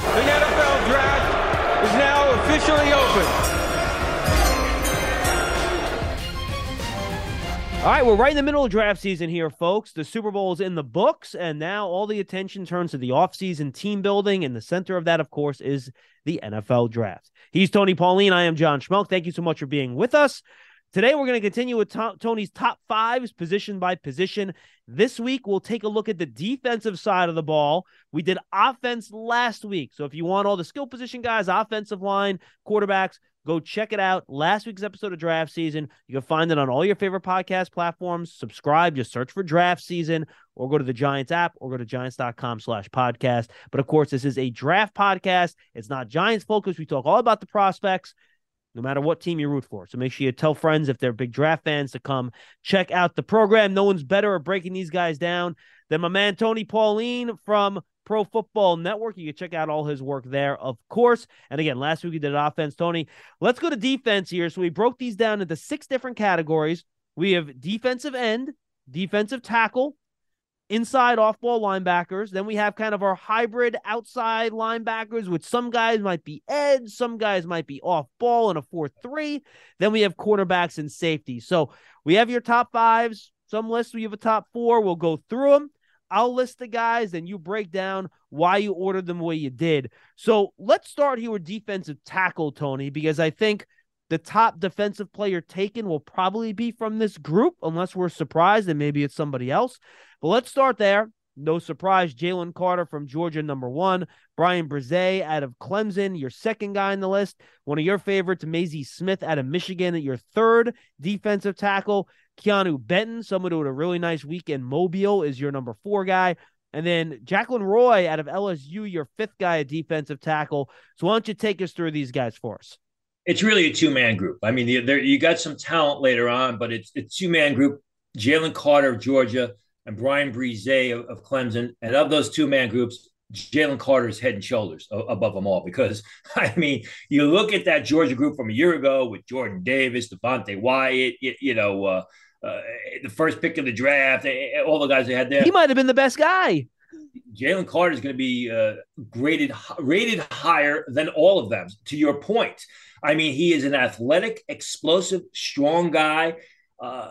The NFL Draft is now officially open. All right, we're right in the middle of draft season here, folks. The Super Bowl is in the books, and now all the attention turns to the offseason team building. And the center of that, of course, is the NFL Draft. He's Tony Pauline. I am John Schmeelk. Thank you so much for being with us. Today, we're going to continue with to- Tony's top fives, position by position. This week, we'll take a look at the defensive side of the ball. We did offense last week. So if you want all the skill position guys, offensive line, quarterbacks, Go check it out. Last week's episode of Draft Season. You can find it on all your favorite podcast platforms. Subscribe, just search for Draft Season or go to the Giants app or go to giants.com slash podcast. But of course, this is a draft podcast. It's not Giants focused. We talk all about the prospects, no matter what team you root for. So make sure you tell friends if they're big draft fans to come check out the program. No one's better at breaking these guys down than my man Tony Pauline from Pro Football Network. You can check out all his work there, of course. And again, last week we did offense, Tony. Let's go to defense here. So we broke these down into six different categories. We have defensive end, defensive tackle, inside off ball linebackers. Then we have kind of our hybrid outside linebackers, which some guys might be edge, some guys might be off ball in a 4 3. Then we have quarterbacks and safety. So we have your top fives. Some lists we have a top four. We'll go through them. I'll list the guys and you break down why you ordered them the way you did. So let's start here with defensive tackle, Tony, because I think the top defensive player taken will probably be from this group, unless we're surprised and maybe it's somebody else. But let's start there. No surprise, Jalen Carter from Georgia, number one. Bryan Bresee out of Clemson, your second guy in the list. One of your favorites, Mazi Smith out of Michigan, at your third defensive tackle. Keanu Benton, someone who had a really nice week in Mobile, is your number four guy. And then Jaquelin Roy out of LSU, your fifth guy at defensive tackle. So why don't you take us through these guys for us? It's really a two man group. I mean, there you got some talent later on, but it's a two man group. Jalen Carter of Georgia and Bryan Bresee of, of Clemson, and of those two man groups, Jalen Carter's head and shoulders above them all. Because I mean, you look at that Georgia group from a year ago with Jordan Davis, Devonte Wyatt, you, you know. Uh, uh, the first pick of the draft, eh, eh, all the guys they had there. He might have been the best guy. Jalen Carter is going to be uh, graded rated higher than all of them. To your point, I mean, he is an athletic, explosive, strong guy. Uh,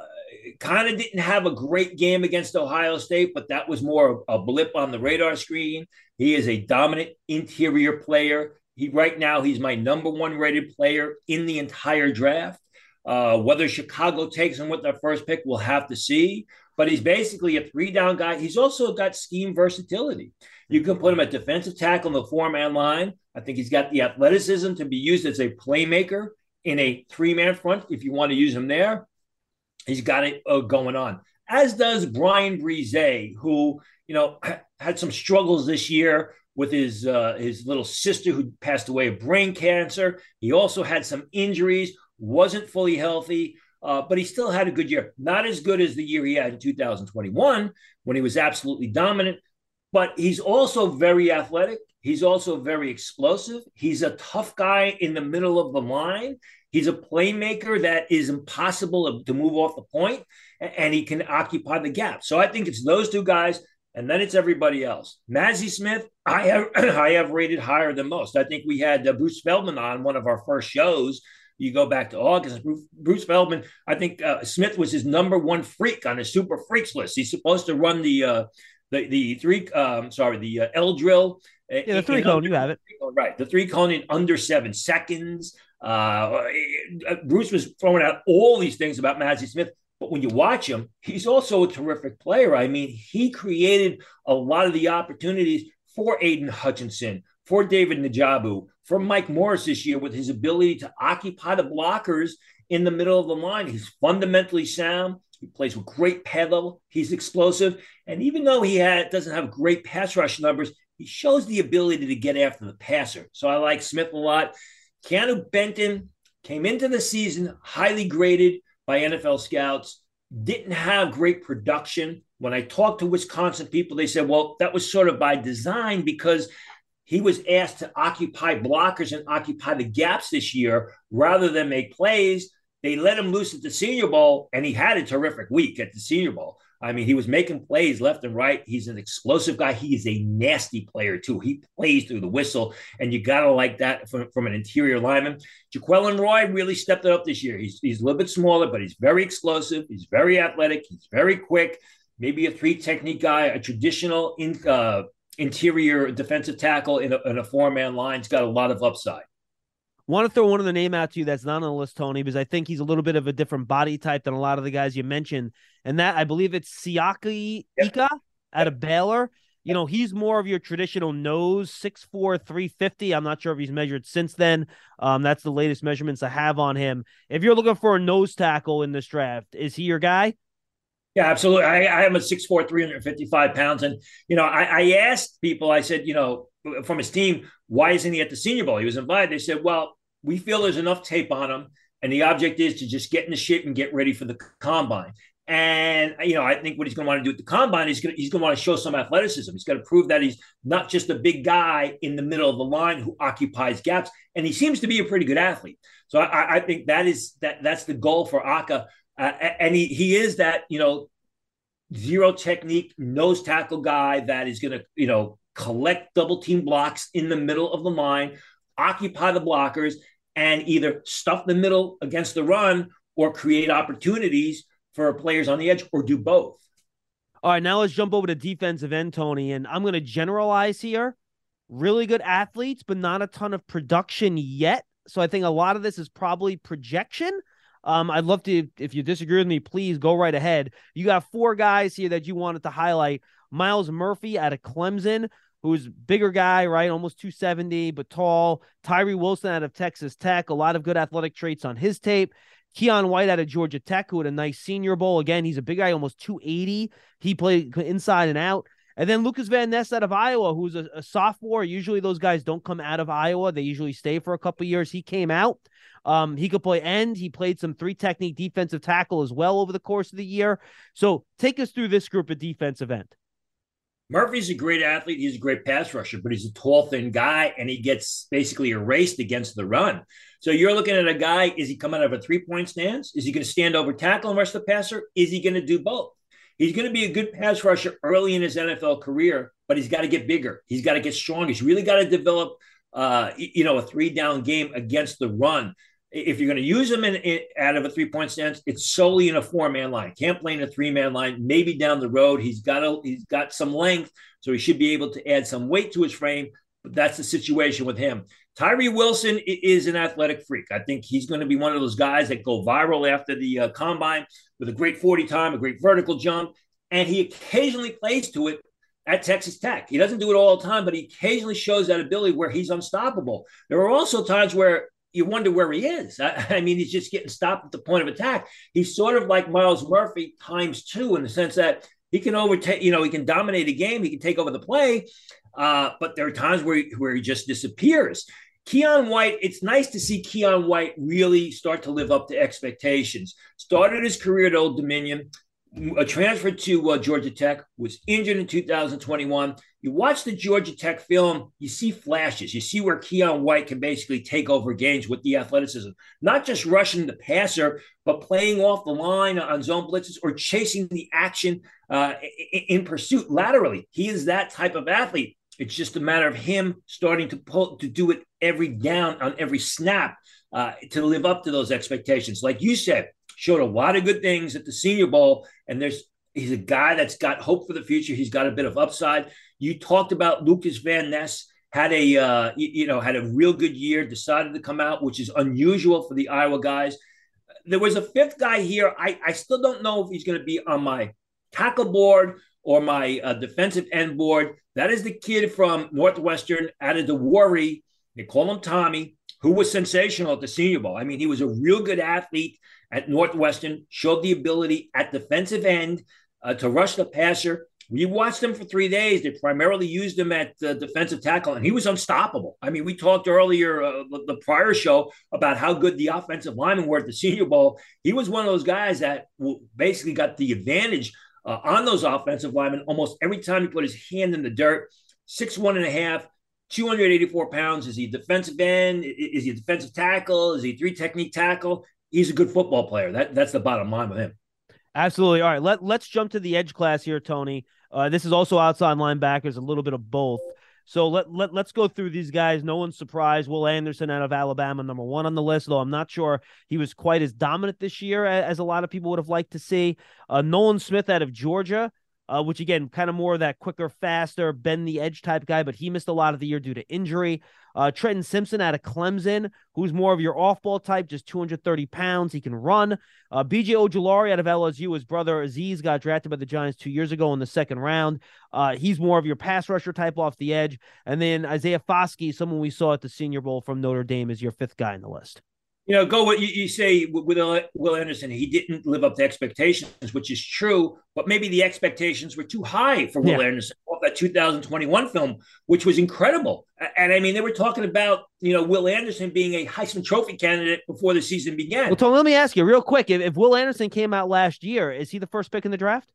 kind of didn't have a great game against Ohio State, but that was more a blip on the radar screen. He is a dominant interior player. He right now he's my number one rated player in the entire draft. Uh, whether Chicago takes him with their first pick, we'll have to see. But he's basically a three down guy. He's also got scheme versatility. You can put him at defensive tackle in the four man line. I think he's got the athleticism to be used as a playmaker in a three man front if you want to use him there. He's got it uh, going on, as does Bryan Bresee, who, you know, had some struggles this year with his uh, his little sister who passed away of brain cancer. He also had some injuries wasn't fully healthy, uh, but he still had a good year. Not as good as the year he had in 2021 when he was absolutely dominant, but he's also very athletic. He's also very explosive. He's a tough guy in the middle of the line. He's a playmaker that is impossible to move off the point, and he can occupy the gap. So I think it's those two guys, and then it's everybody else. Mazi Smith, I have I have rated higher than most. I think we had uh, Bruce Feldman on one of our first shows you go back to August. Bruce Feldman, I think uh, Smith was his number one freak on his super freaks list. He's supposed to run the uh, the the three um sorry the uh, L drill. Uh, yeah, the three cone, you have it right. The three cone in under seven seconds. Uh, uh, Bruce was throwing out all these things about Mazi Smith, but when you watch him, he's also a terrific player. I mean, he created a lot of the opportunities for Aidan Hutchinson, for David Ojabo, for Mike Morris this year with his ability to occupy the blockers in the middle of the line. He's fundamentally sound. He plays with great pedal. He's explosive. And even though he had, doesn't have great pass rush numbers, he shows the ability to get after the passer. So I like Smith a lot. Keanu Benton came into the season highly graded by NFL scouts, didn't have great production. When I talked to Wisconsin people, they said, well, that was sort of by design because he was asked to occupy blockers and occupy the gaps this year rather than make plays. They let him loose at the Senior Bowl, and he had a terrific week at the Senior Bowl. I mean, he was making plays left and right. He's an explosive guy. He is a nasty player, too. He plays through the whistle, and you got to like that from, from an interior lineman. Jaquelin Roy really stepped it up this year. He's, he's a little bit smaller, but he's very explosive. He's very athletic. He's very quick. Maybe a three technique guy, a traditional in, uh, interior defensive tackle in a, in a four man line. He's got a lot of upside. Want to throw one of the name out to you that's not on the list, Tony, because I think he's a little bit of a different body type than a lot of the guys you mentioned. And that I believe it's Siaki. Ika out of Baylor. You know, he's more of your traditional nose, 6'4, 350. I'm not sure if he's measured since then. Um, that's the latest measurements I have on him. If you're looking for a nose tackle in this draft, is he your guy? Yeah, absolutely. I, I am a 6'4, 355 pounds. And, you know, I, I asked people, I said, you know, from his team, why isn't he at the Senior Bowl? He was invited. They said, well, we feel there's enough tape on him, and the object is to just get in the shape and get ready for the combine. And you know, I think what he's going to want to do at the combine is going to, he's going to want to show some athleticism. He's got to prove that he's not just a big guy in the middle of the line who occupies gaps, and he seems to be a pretty good athlete. So I, I think that is that that's the goal for Ika, uh, and he he is that you know zero technique nose tackle guy that is going to you know collect double team blocks in the middle of the line, occupy the blockers, and either stuff the middle against the run or create opportunities for players on the edge or do both. All right, now let's jump over to defensive end, Tony. And I'm going to generalize here. Really good athletes, but not a ton of production yet. So I think a lot of this is probably projection. Um, I'd love to, if you disagree with me, please go right ahead. You got four guys here that you wanted to highlight. Myles Murphy out of Clemson, who's bigger guy, right? Almost 270, but tall. Tyree Wilson out of Texas Tech, a lot of good athletic traits on his tape. Keion White out of Georgia Tech, who had a nice senior bowl. Again, he's a big guy, almost 280. He played inside and out. And then Lucas Van Ness out of Iowa, who's a, a, sophomore. Usually those guys don't come out of Iowa. They usually stay for a couple years. He came out. Um, he could play end. He played some three technique defensive tackle as well over the course of the year. So take us through this group of defensive end. Murphy's a great athlete. He's a great pass rusher, but he's a tall, thin guy, and he gets basically erased against the run. So you're looking at a guy, is he coming out of a three point stance? Is he going to stand over tackle and rush the passer? Is he going to do both? He's going to be a good pass rusher early in his NFL career, but he's got to get bigger. He's got to get stronger. He's really got to develop, uh, you know, a three down game against the run. If you're going to use him in, in out of a three point stance, it's solely in a four man line. Can't play in a three man line. Maybe down the road, he's got a, he's got some length, so he should be able to add some weight to his frame. But that's the situation with him. Tyree Wilson is an athletic freak. I think he's going to be one of those guys that go viral after the uh, combine with a great 40 time, a great vertical jump. And he occasionally plays to it at Texas Tech. He doesn't do it all the time, but he occasionally shows that ability where he's unstoppable. There are also times where you wonder where he is. I, I, mean, he's just getting stopped at the point of attack. He's sort of like Myles Murphy times two in the sense that he can overtake, you know, he can dominate a game, he can take over the play, uh, but there are times where, where he just disappears. Keion White, it's nice to see Keion White really start to live up to expectations. Started his career at Old Dominion, a transfer to uh, Georgia Tech, was injured in 2021. You watch the Georgia Tech film, you see flashes. You see where Keion White can basically take over games with the athleticism, not just rushing the passer, but playing off the line on zone blitzes or chasing the action uh, in pursuit laterally. He is that type of athlete. It's just a matter of him starting to pull to do it every down on every snap uh, to live up to those expectations. Like you said, showed a lot of good things at the Senior Bowl, and there's He's a guy that's got hope for the future. He's got a bit of upside. You talked about Lucas Van Ness had a uh, you know had a real good year. Decided to come out, which is unusual for the Iowa guys. There was a fifth guy here. I, I still don't know if he's going to be on my tackle board or my uh, defensive end board. That is the kid from Northwestern out of the DeWarry. They call him Tommy, who was sensational at the Senior Bowl. I mean, he was a real good athlete at Northwestern, showed the ability at defensive end uh, to rush the passer. We watched him for three days. They primarily used him at uh, defensive tackle, and he was unstoppable. I mean, we talked earlier, uh, the prior show, about how good the offensive linemen were at the Senior Bowl. He was one of those guys that basically got the advantage uh, on those offensive linemen almost every time he put his hand in the dirt. Six one and a half, 284 pounds. Is he defensive end? Is he a defensive tackle? Is he three technique tackle? He's a good football player. That that's the bottom line with him. Absolutely. All right, let let's jump to the edge class here, Tony. Uh, this is also outside linebackers, a little bit of both. So let, let, let's go through these guys. No one's surprised. Will Anderson out of Alabama, number one on the list, though I'm not sure he was quite as dominant this year as, a lot of people would have liked to see. Uh, Nolan Smith out of Georgia, uh, which again, kind of more of that quicker, faster, bend the edge type guy, but he missed a lot of the year due to injury. Uh, Trenton Simpson out of Clemson, who's more of your off ball type, just 230 pounds. He can run. Uh, BJ Ojulari out of LSU, his brother Azeez got drafted by the Giants two years ago in the second round. Uh, he's more of your pass rusher type off the edge. And then Isaiah Foskey, someone we saw at the Senior Bowl from Notre Dame, is your fifth guy in the list you know, go what you, you say with Will Anderson. He didn't live up to expectations, which is true, but maybe the expectations were too high for Will yeah. Anderson off that 2021 film, which was incredible. And I mean, they were talking about, you know, Will Anderson being a Heisman Trophy candidate before the season began. Well, Tony, let me ask you real quick. If, if Will Anderson came out last year, is he the first pick in the draft?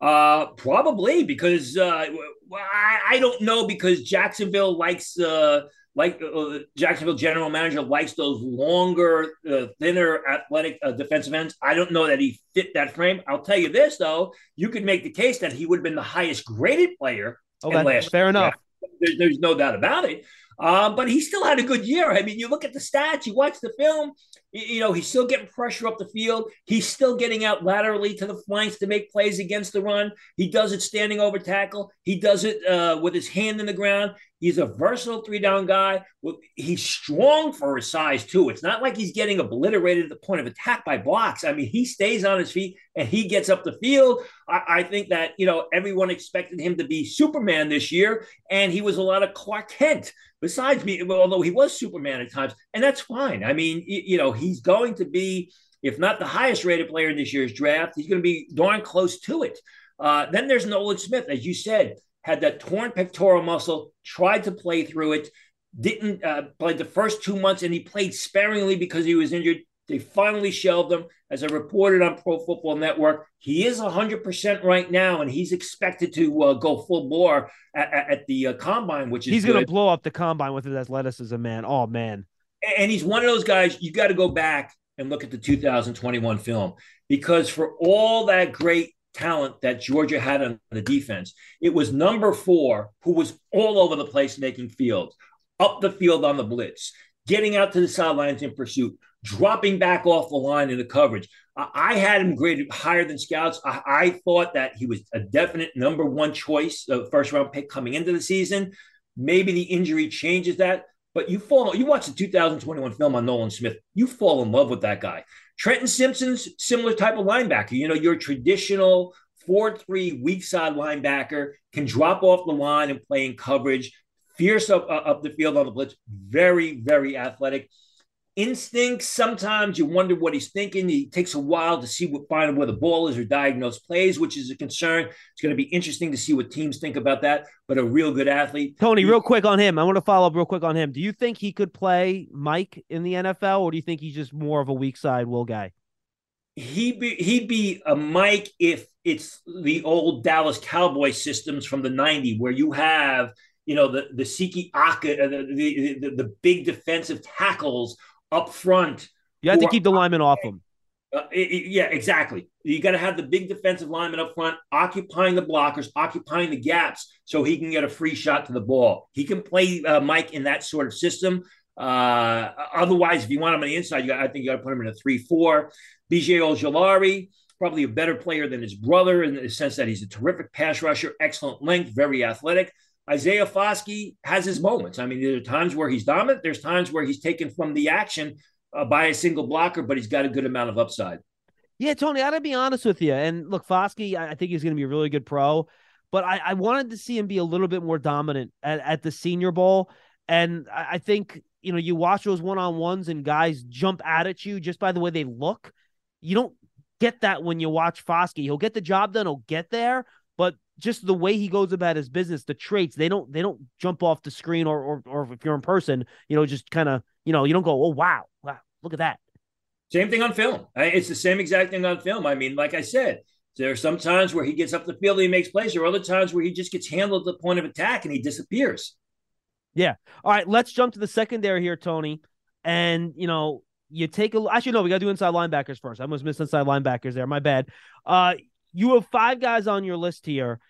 Uh, probably because uh, I, I don't know because Jacksonville likes uh, like uh, uh, Jacksonville general manager likes those longer, uh, thinner, athletic uh, defensive ends. I don't know that he fit that frame. I'll tell you this though: you could make the case that he would have been the highest graded player. Okay, last fair enough. There's, there's no doubt about it. Uh, but he still had a good year. I mean, you look at the stats, you watch the film, you, know, he's still getting pressure up the field. He's still getting out laterally to the flanks to make plays against the run. He does it standing over tackle. He does it uh, with his hand in the ground. He's a versatile three down guy. He's strong for his size, too. It's not like he's getting obliterated at the point of attack by blocks. I mean, he stays on his feet and he gets up the field. I, I think that, you know, everyone expected him to be Superman this year, and he was a lot of Clark Kent besides me, although he was Superman at times, and that's fine. I mean, you know, he's going to be, if not the highest rated player in this year's draft, he's going to be darn close to it. Uh, then there's Nolan Smith, as you said, had that torn pectoral muscle, tried to play through it, didn't uh, play the first two months, and he played sparingly because he was injured. They finally shelved him. As I reported on Pro Football Network, he is 100% right now, and he's expected to uh, go full bore at, at, the uh, combine, which is He's going to blow up the combine with his athleticism, man. Oh, man. And he's one of those guys, you got to go back and look at the 2021 film because for all that great talent that Georgia had on the defense, it was number four who was all over the place making fields, up the field on the blitz, getting out to the sidelines in pursuit, dropping back off the line in the coverage. I had him graded higher than scouts. I, I thought that he was a definite number one choice, uh, first round pick coming into the season. Maybe the injury changes that, but you fall. You watch the 2021 film on Nolan Smith, you fall in love with that guy. Trenton Simpson's similar type of linebacker. You know, your traditional 4 3 weak side linebacker can drop off the line and play in coverage, fierce up, uh, up the field on the blitz, very, very athletic instincts. Sometimes you wonder what he's thinking. He takes a while to see what find where the ball is or diagnose plays, which is a concern. It's going to be interesting to see what teams think about that. But a real good athlete. Tony, real quick on him. I want to follow up real quick on him. Do you think he could play Mike in the NFL, or do you think he's just more of a weak side will guy? He'd be he'd be a Mike if it's the old Dallas Cowboy systems from the '90s, where you have you know the the Siaki Ika, uh, the, the, the big defensive tackles up front. You have to keep the lineman off him. Uh, it, yeah, exactly. You got to have the big defensive lineman up front, occupying the blockers, occupying the gaps, so he can get a free shot to the ball. He can play uh, Mike in that sort of system. Uh, otherwise, if you want him on the inside, you got, I think you got to put him in a three-four. BJ Ojulari, probably a better player than his brother in the sense that he's a terrific pass rusher, excellent length, very athletic. Isaiah Foskey has his moments. I mean, there are times where he's dominant. There's times where he's taken from the action uh, by a single blocker, but he's got a good amount of upside. Yeah, Tony, I gotta be honest with you. And look, Foskey, I think he's gonna be a really good pro, but I, I wanted to see him be a little bit more dominant at, at the senior bowl. And I, I think, you know, you watch those one-on-ones and guys jump out at you just by the way they look. You don't get that when you watch Foskey. He'll get the job done, he'll get there, just the way he goes about his business, the traits, they don't they don't jump off the screen or or, or if you're in person, you know, just kind of, you know, you don't go, oh wow, wow, look at that. Same thing on film. It's the same exact thing on film. I mean, like I said, there are some times where he gets up the field and he makes plays. There are other times where he just gets handled at the point of attack and he disappears. Yeah. All right. Let's jump to the secondary here, Tony. And you know, you take a actually no, we got to do inside linebackers first. I almost missed inside linebackers there. My bad. Uh, you have five guys on your list here.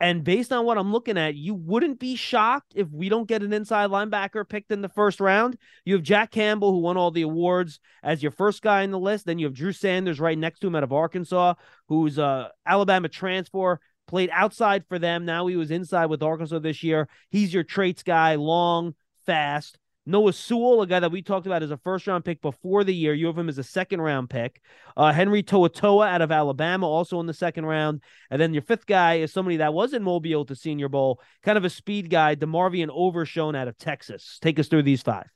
And based on what I'm looking at, you wouldn't be shocked if we don't get an inside linebacker picked in the first round. You have Jack Campbell, who won all the awards as your first guy in the list. Then you have Drew Sanders right next to him out of Arkansas, who's a Alabama transfer, played outside for them. Now he was inside with Arkansas this year. He's your traits guy, long, fast. Noah Sewell, a guy that we talked about as a first round pick before the year. You have him as a second round pick. Uh, Henry To'oTo'o out of Alabama, also in the second round. And then your fifth guy is somebody that was in Mobile to Senior Bowl, kind of a speed guy, DeMarvion Overshown out of Texas. Take us through these five.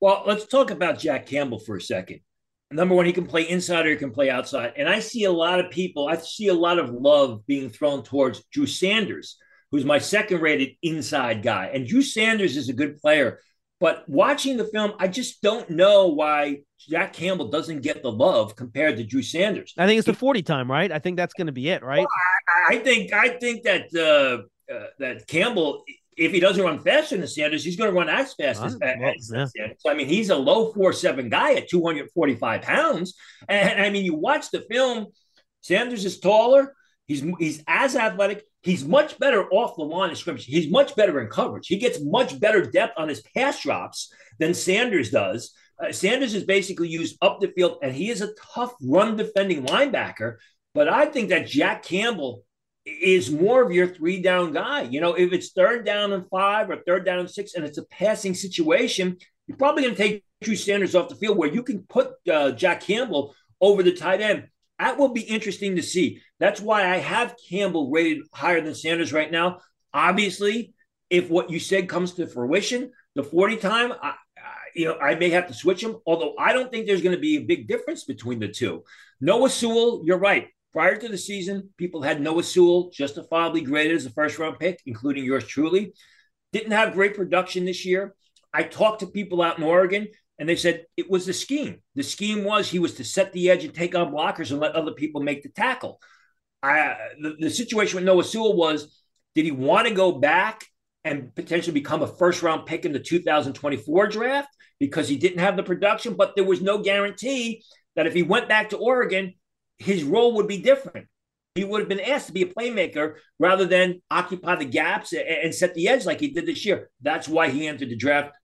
Well, let's talk about Jack Campbell for a second. Number one, he can play inside or he can play outside. And I see a lot of people, I see a lot of love being thrown towards Drew Sanders, who's my second rated inside guy. And Drew Sanders is a good player but watching the film, I just don't know why Jack Campbell doesn't get the love compared to Drew Sanders. I think it's the 40 time, right? I think that's going to be it, right? Well, I, I, think I think that uh, uh, that Campbell, if he doesn't run faster than Sanders, he's going to run as fast as, as yeah. Sanders. I mean, he's a low four seven guy at 245 pounds, and I mean, you watch the film. Sanders is taller. He's he's as athletic. He's much better off the line of scrimmage. He's much better in coverage. He gets much better depth on his pass drops than Sanders does. Uh, Sanders is basically used up the field, and he is a tough run defending linebacker. But I think that Jack Campbell is more of your three down guy. You know, if it's third down and five or third down and six, and it's a passing situation, you're probably going to take Drew Sanders off the field where you can put uh, Jack Campbell over the tight end. That will be interesting to see. That's why I have Campbell rated higher than Sanders right now. Obviously, if what you said comes to fruition, the 40 time, I, you know, I may have to switch him, although I don't think there's going to be a big difference between the two. Noah Sewell, you're right. Prior to the season, people had Noah Sewell justifiably graded as a first round pick, including yours truly. Didn't have great production this year. I talked to people out in Oregon. And they said it was the scheme. The scheme was he was to set the edge and take on blockers and let other people make the tackle. I, the, the situation with Noah Sewell was did he want to go back and potentially become a first round pick in the 2024 draft because he didn't have the production? But there was no guarantee that if he went back to Oregon, his role would be different. He would have been asked to be a playmaker rather than occupy the gaps and, and set the edge like he did this year. That's why he entered the draft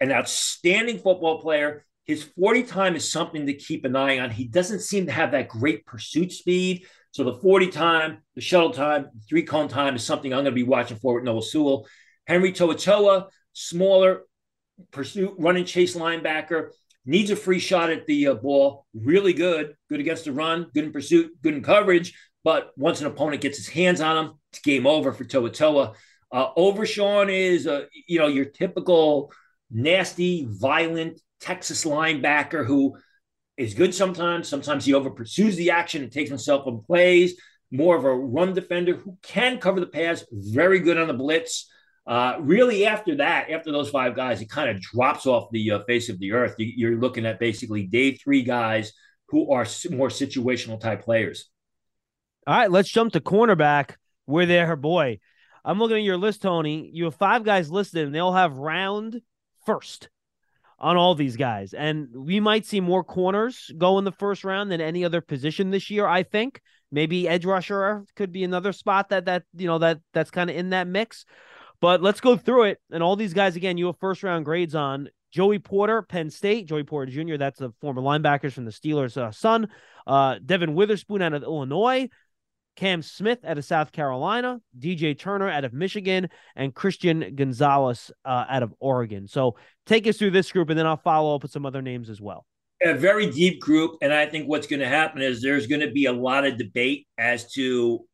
an outstanding football player. His 40 time is something to keep an eye on. He doesn't seem to have that great pursuit speed. So the 40 time, the shuttle time, three cone time is something I'm going to be watching for with Noah Sewell. Henry To'oTo'o, smaller pursuit, running chase linebacker, needs a free shot at the uh, ball. Really good, good against the run, good in pursuit, good in coverage. But once an opponent gets his hands on him, it's game over for To'oTo'o. Uh, Overshown is, uh, you know, your typical nasty, violent Texas linebacker who is good sometimes. Sometimes he over pursues the action and takes himself on plays. More of a run defender who can cover the pass, very good on the blitz. Uh, really, after that, after those five guys, it kind of drops off the uh, face of the earth. You, are looking at basically day three guys who are more situational type players. All right, let's jump to cornerback. We're there, her boy. I'm looking at your list, Tony. You have five guys listed, and they all have round first on all these guys. And we might see more corners go in the first round than any other position this year, I think. Maybe edge rusher could be another spot that that you know that that's kind of in that mix. But let's go through it. And all these guys again, you have first round grades on. Joey Porter, Penn State. Joey Porter Jr., that's the former linebackers from the Steelers' uh, son. Uh, Devon Witherspoon out of Illinois. Cam Smith out of South Carolina, DJ Turner out of Michigan, and Christian Gonzalez uh, out of Oregon. So take us through this group, and then I'll follow up with some other names as well. A very deep group, and I think what's going to happen is there's going to be a lot of debate as to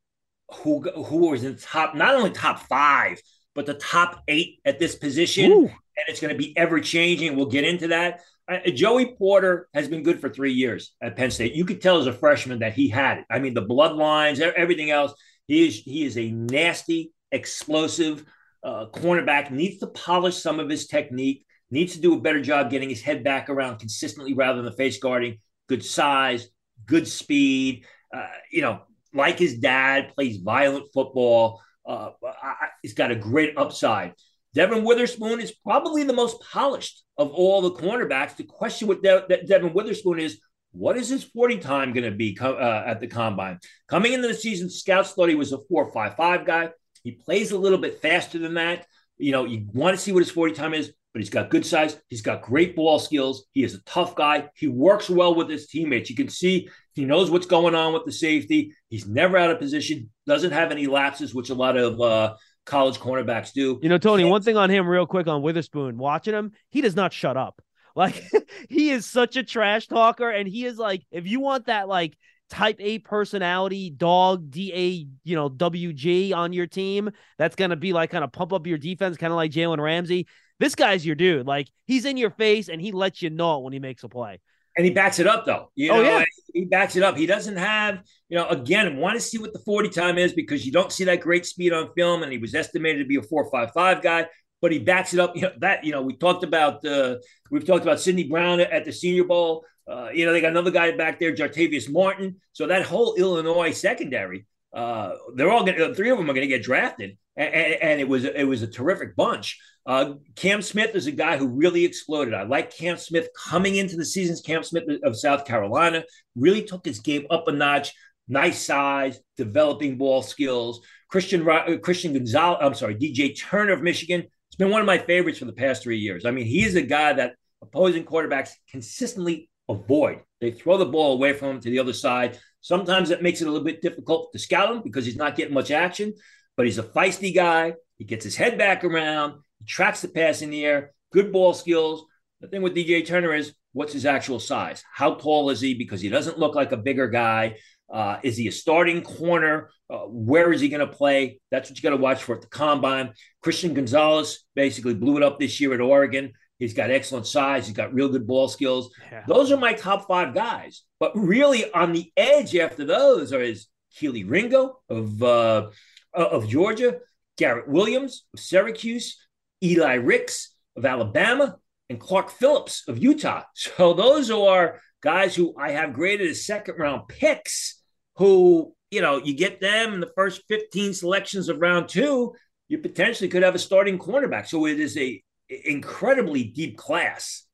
who who is in top, not only top five, but the top eight at this position. Ooh. And it's going to be ever changing. We'll get into that. Uh, Joey Porter has been good for three years at Penn State. You could tell as a freshman that he had it. I mean, the bloodlines, everything else. He is he is a nasty, explosive uh, cornerback. Needs to polish some of his technique. Needs to do a better job getting his head back around consistently rather than the face guarding. Good size, good speed. Uh, you know, like his dad, plays violent football. Uh, I, he's got a great upside. Devon Witherspoon is probably the most polished of all the cornerbacks. The question with De- De- Devon Witherspoon is what is his 40 time going to be co- uh, at the combine? Coming into the season, scouts thought he was a 4.55 guy. He plays a little bit faster than that. You know, you want to see what his 40 time is, but he's got good size. He's got great ball skills. He is a tough guy. He works well with his teammates. You can see he knows what's going on with the safety. He's never out of position, doesn't have any lapses, which a lot of uh, college cornerbacks do. You know, Tony, one thing on him, real quick on Witherspoon, watching him, he does not shut up. Like he is such a trash talker, and he is like, if you want that like type A personality, dog, D A, you know, WG on your team, that's gonna be like kind of pump up your defense, kind of like Jalen Ramsey. This guy's your dude. Like he's in your face and he lets you know it when he makes a play and he backs it up though. You oh, know, oh, yeah. he backs it up. He doesn't have, you know, again, want to see what the 40 time is because you don't see that great speed on film. And he was estimated to be a 4.55 guy, but he backs it up. You know, that, you know, we talked about uh we've talked about Sidney Brown at the senior bowl. Uh, you know, they got another guy back there, Jartavius Martin. So that whole Illinois secondary, uh, they're all going to, three of them are gonna get drafted. And, and, it was it was a terrific bunch. Uh, Cam Smith is a guy who really exploded. I like Cam Smith coming into the seasons. Cam Smith of South Carolina really took his game up a notch. Nice size, developing ball skills. Christian uh, Christian Gonzalez, I'm sorry, DJ Turner of Michigan. It's been one of my favorites for the past three years. I mean, he is a guy that opposing quarterbacks consistently avoid. They throw the ball away from him to the other side. Sometimes it makes it a little bit difficult to scout him because he's not getting much action, but he's a feisty guy. He gets his head back around he tracks the pass in the air, good ball skills. The thing with DJ Turner is what's his actual size? How tall is he? Because he doesn't look like a bigger guy. Uh, is he a starting corner? Uh, where is he going to play? That's what you got to watch for at the combine. Christian Gonzalez basically blew it up this year at Oregon. He's got excellent size. He's got real good ball skills. Yeah. Those are my top five guys. But really, on the edge after those are is Kelee Ringo of uh, Uh, of Georgia, Garrett Williams of Syracuse, Eli Ricks of Alabama, and Clark Phillips of Utah. So those are guys who I have graded as second round picks who, you know, you get them in the first 15 selections of round two, you potentially could have a starting cornerback. So it is a incredibly deep class.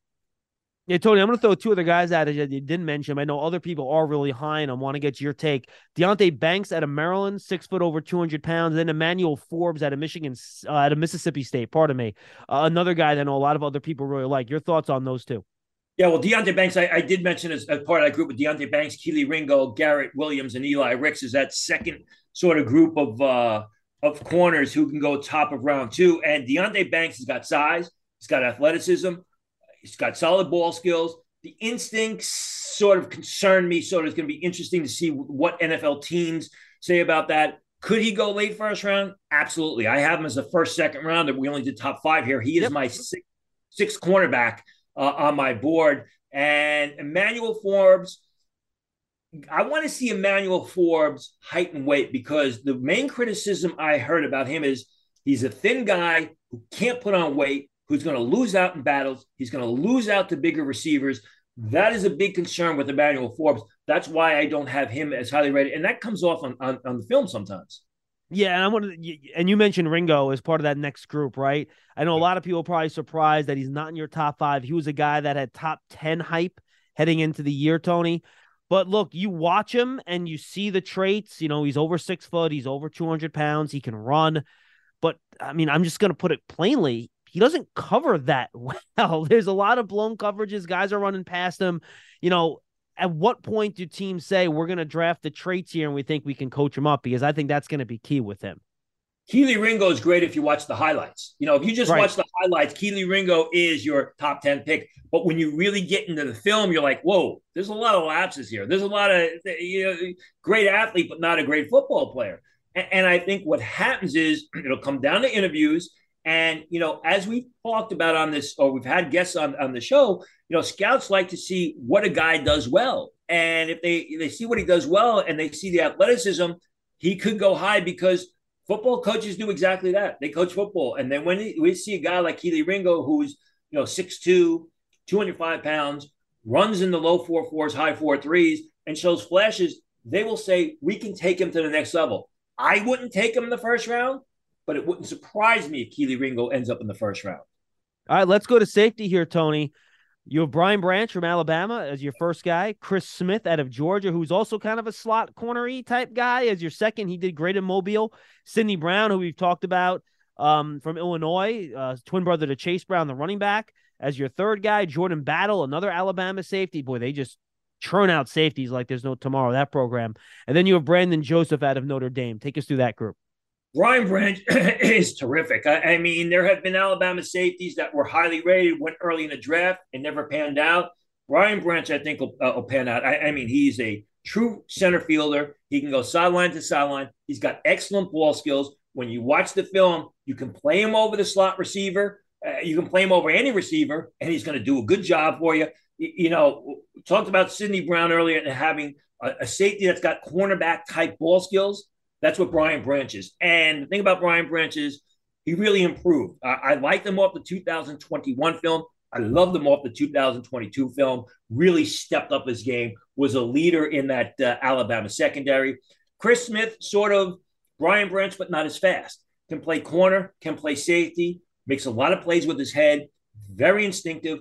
Yeah, Tony, I'm going to throw two other guys out that you didn't mention. I know other people are really high, and I want to get your take. Deonte Banks out of Maryland, six foot over 200 pounds. Then Emmanuel Forbes out of Michigan, uh, out of Mississippi State. Pardon me. Uh, another guy that I know a lot of other people really like. Your thoughts on those two? Yeah, well, Deonte Banks, I, I did mention as, as, part of that group with Deonte Banks, Kelee Ringo, Garrett Williams, and Eli Ricks is that second sort of group of uh, of corners who can go top of round two. And Deonte Banks has got size, he's got athleticism. He's got solid ball skills. The instincts sort of concern me. So it's going to be interesting to see what NFL teams say about that. Could he go late first round? Absolutely. I have him as a first, second rounder. We only did top five here. He is yep. my sixth, sixth cornerback uh, on my board. And Emmanuel Forbes, I want to see Emmanuel Forbes height and weight because the main criticism I heard about him is he's a thin guy who can't put on weight who's going to lose out in battles. He's going to lose out to bigger receivers. That is a big concern with Emmanuel Forbes. That's why I don't have him as highly rated, and that comes off on, on, on the film sometimes. Yeah, and I want to, and you mentioned Ringo as part of that next group, right? I know a lot of people are probably surprised that he's not in your top five. He was a guy that had top ten hype heading into the year, Tony. But look, you watch him and you see the traits. You know, he's over six foot, he's over two hundred pounds, he can run. But I mean, I'm just going to put it plainly he doesn't cover that well. There's a lot of blown coverages. Guys are running past him. You know, at what point do teams say we're going to draft the traits here and we think we can coach him up? Because I think that's going to be key with him. Kelee Ringo is great if you watch the highlights. You know, if you just right. watch the highlights, Kelee Ringo is your top 10 pick. But when you really get into the film, you're like, whoa, there's a lot of lapses here. There's a lot of, you know, great athlete, but not a great football player. And, and I think what happens is it'll come down to interviews. And, you know, as we've talked about on this, or we've had guests on, on the show, you know, scouts like to see what a guy does well. And if they, they see what he does well and they see the athleticism, he could go high because football coaches do exactly that. They coach football. And then when we see a guy like Kelee Ringo, who's, you know, 6'2, 205 pounds, runs in the low four fours, high four threes, and shows flashes, they will say, we can take him to the next level. I wouldn't take him in the first round, but it wouldn't surprise me if Kelee Ringo ends up in the first round. All right, let's go to safety here, Tony. You have Brian Branch from Alabama as your first guy, Chris Smith out of Georgia, who's also kind of a slot cornery type guy as your second. He did great in Mobile. Sidney Brown, who we've talked about um, from Illinois, uh, twin brother to Chase Brown, the running back, as your third guy. Jordan Battle, another Alabama safety. Boy, they just churn out safeties like there's no tomorrow, that program. And then you have Brandon Joseph out of Notre Dame. Take us through that group. Brian Branch is terrific. I, I, mean, there have been Alabama safeties that were highly rated, went early in the draft, and never panned out. Brian Branch, I think, will, uh, will pan out. I, I, mean, he's a true center fielder. He can go sideline to sideline. He's got excellent ball skills. When you watch the film, you can play him over the slot receiver. Uh, you can play him over any receiver, and he's going to do a good job for you. You, you know, talked about Sidney Brown earlier and having a, a safety that's got cornerback type ball skills that's what Brian Branch is. And the thing about Brian Branch is he really improved. I, I liked him off the 2021 film. I loved him off the 2022 film. Really stepped up his game. Was a leader in that uh, Alabama secondary. Chris Smith, sort of Brian Branch, but not as fast. Can play corner, can play safety, makes a lot of plays with his head. Very instinctive,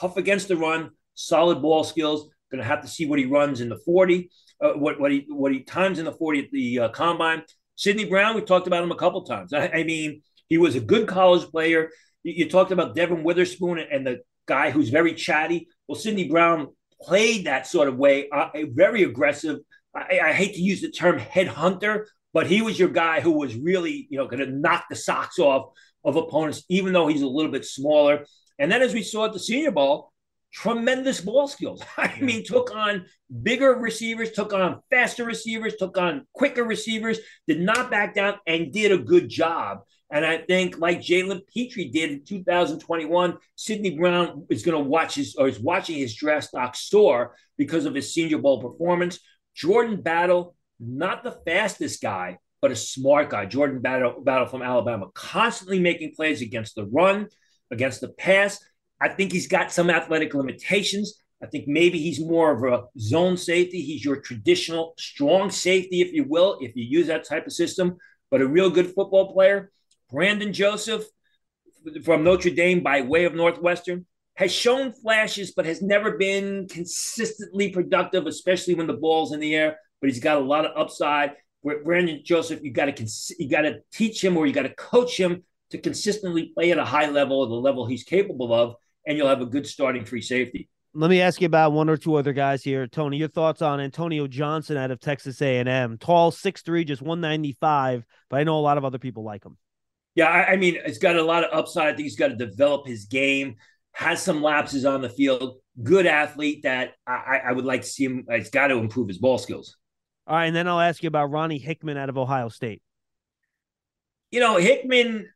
tough against the run, solid ball skills. Going to have to see what he runs in the 40 uh, what what he what he times in the 40 at the uh, combine. Sidney Brown, we talked about him a couple times. I, I mean, he was a good college player. You, you, talked about Devon Witherspoon and the guy who's very chatty. Well, Sidney Brown played that sort of way, uh, very aggressive. I, I hate to use the term headhunter, but he was your guy who was really, you know, going to knock the socks off of opponents, even though he's a little bit smaller. And then, as we saw at the Senior Bowl, tremendous ball skills. I mean, took on bigger receivers, took on faster receivers, took on quicker receivers, did not back down, and did a good job. And I think, like Jalen Pitre did in 2021, Sidney Brown is going to watch his or is watching his draft stock soar because of his Senior Bowl performance. Jordan Battle, not the fastest guy, but a smart guy. Jordan Battle, Battle from Alabama, constantly making plays against the run, against the pass I think he's got some athletic limitations. I think maybe he's more of a zone safety. He's your traditional strong safety, if you will, if you use that type of system, but a real good football player. Brandon Joseph from Notre Dame by way of Northwestern has shown flashes, but has never been consistently productive, especially when the ball's in the air. But he's got a lot of upside. Brandon Joseph, you got to you got to teach him or you got to coach him to consistently play at a high level, or the level he's capable of and you'll have a good starting free safety. Let me ask you about one or two other guys here, Tony. Your thoughts on Antonio Johnson out of Texas A&M? Tall, six three, just one ninety five, but I know a lot of other people like him. Yeah, I, I mean, it's got a lot of upside. I think he's got to develop his game. Has some lapses on the field. Good athlete that I, I would like to see him. He's got to improve his ball skills. All right, and then I'll ask you about Ronnie Hickman out of Ohio State. You know, Hickman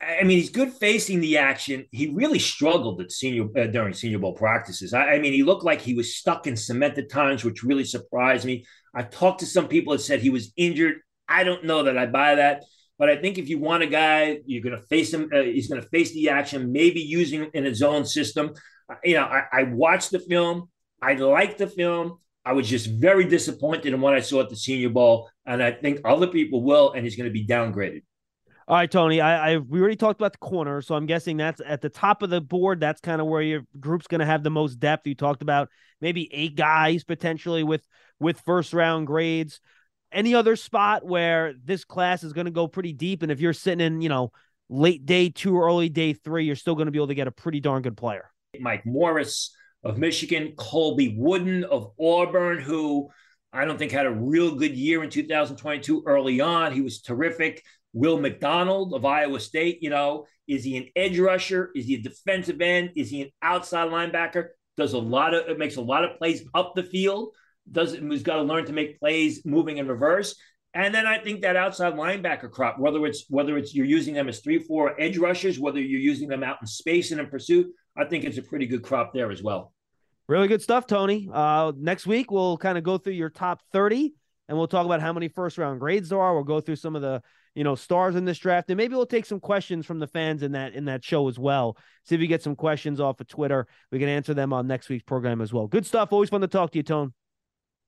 I mean, he's good facing the action. He really struggled at senior uh, during Senior Bowl practices. I, I, mean, he looked like he was stuck in cement at times, which really surprised me. I talked to some people that said he was injured. I don't know that I buy that, but I think if you want a guy, you're going to face him. Uh, he's going to face the action, maybe using in his own system. Uh, you know, I, I watched the film. I liked the film. I was just very disappointed in what I saw at the Senior Bowl, and I think other people will, and he's going to be downgraded. All right, Tony. I, I we already talked about the corner, so I'm guessing that's at the top of the board. That's kind of where your group's going to have the most depth. You talked about maybe eight guys potentially with with first round grades. Any other spot where this class is going to go pretty deep, and if you're sitting in, you know, late day two, or early day three, you're still going to be able to get a pretty darn good player. Mike Morris of Michigan, Colby Wooden of Auburn, who I don't think had a real good year in 2022 early on. He was terrific. Will McDonald of Iowa State, you know, is he an edge rusher? Is he a defensive end? Is he an outside linebacker? Does a lot of it makes a lot of plays up the field. Does he's got to learn to make plays moving in reverse. And then I think that outside linebacker crop, whether it's whether it's you're using them as three, four edge rushers, whether you're using them out in space and in pursuit, I think it's a pretty good crop there as well. Really good stuff, Tony. Uh, next week we'll kind of go through your top 30 and we'll talk about how many first round grades there are. We'll go through some of the you know stars in this draft, and maybe we'll take some questions from the fans in that in that show as well. See if we get some questions off of Twitter. We can answer them on next week's program as well. Good stuff. Always fun to talk to you, Tone.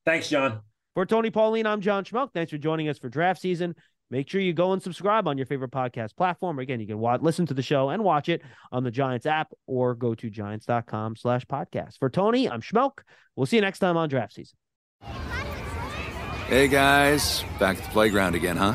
Thanks, John. For Tony Pauline, I'm John Schmeelk. Thanks for joining us for draft season. Make sure you go and subscribe on your favorite podcast platform. Again, you can watch, listen to the show and watch it on the Giants app or go to giants.com slash podcast. For Tony, I'm Schmeelk. We'll see you next time on draft season. Hey guys, back at the playground again, huh?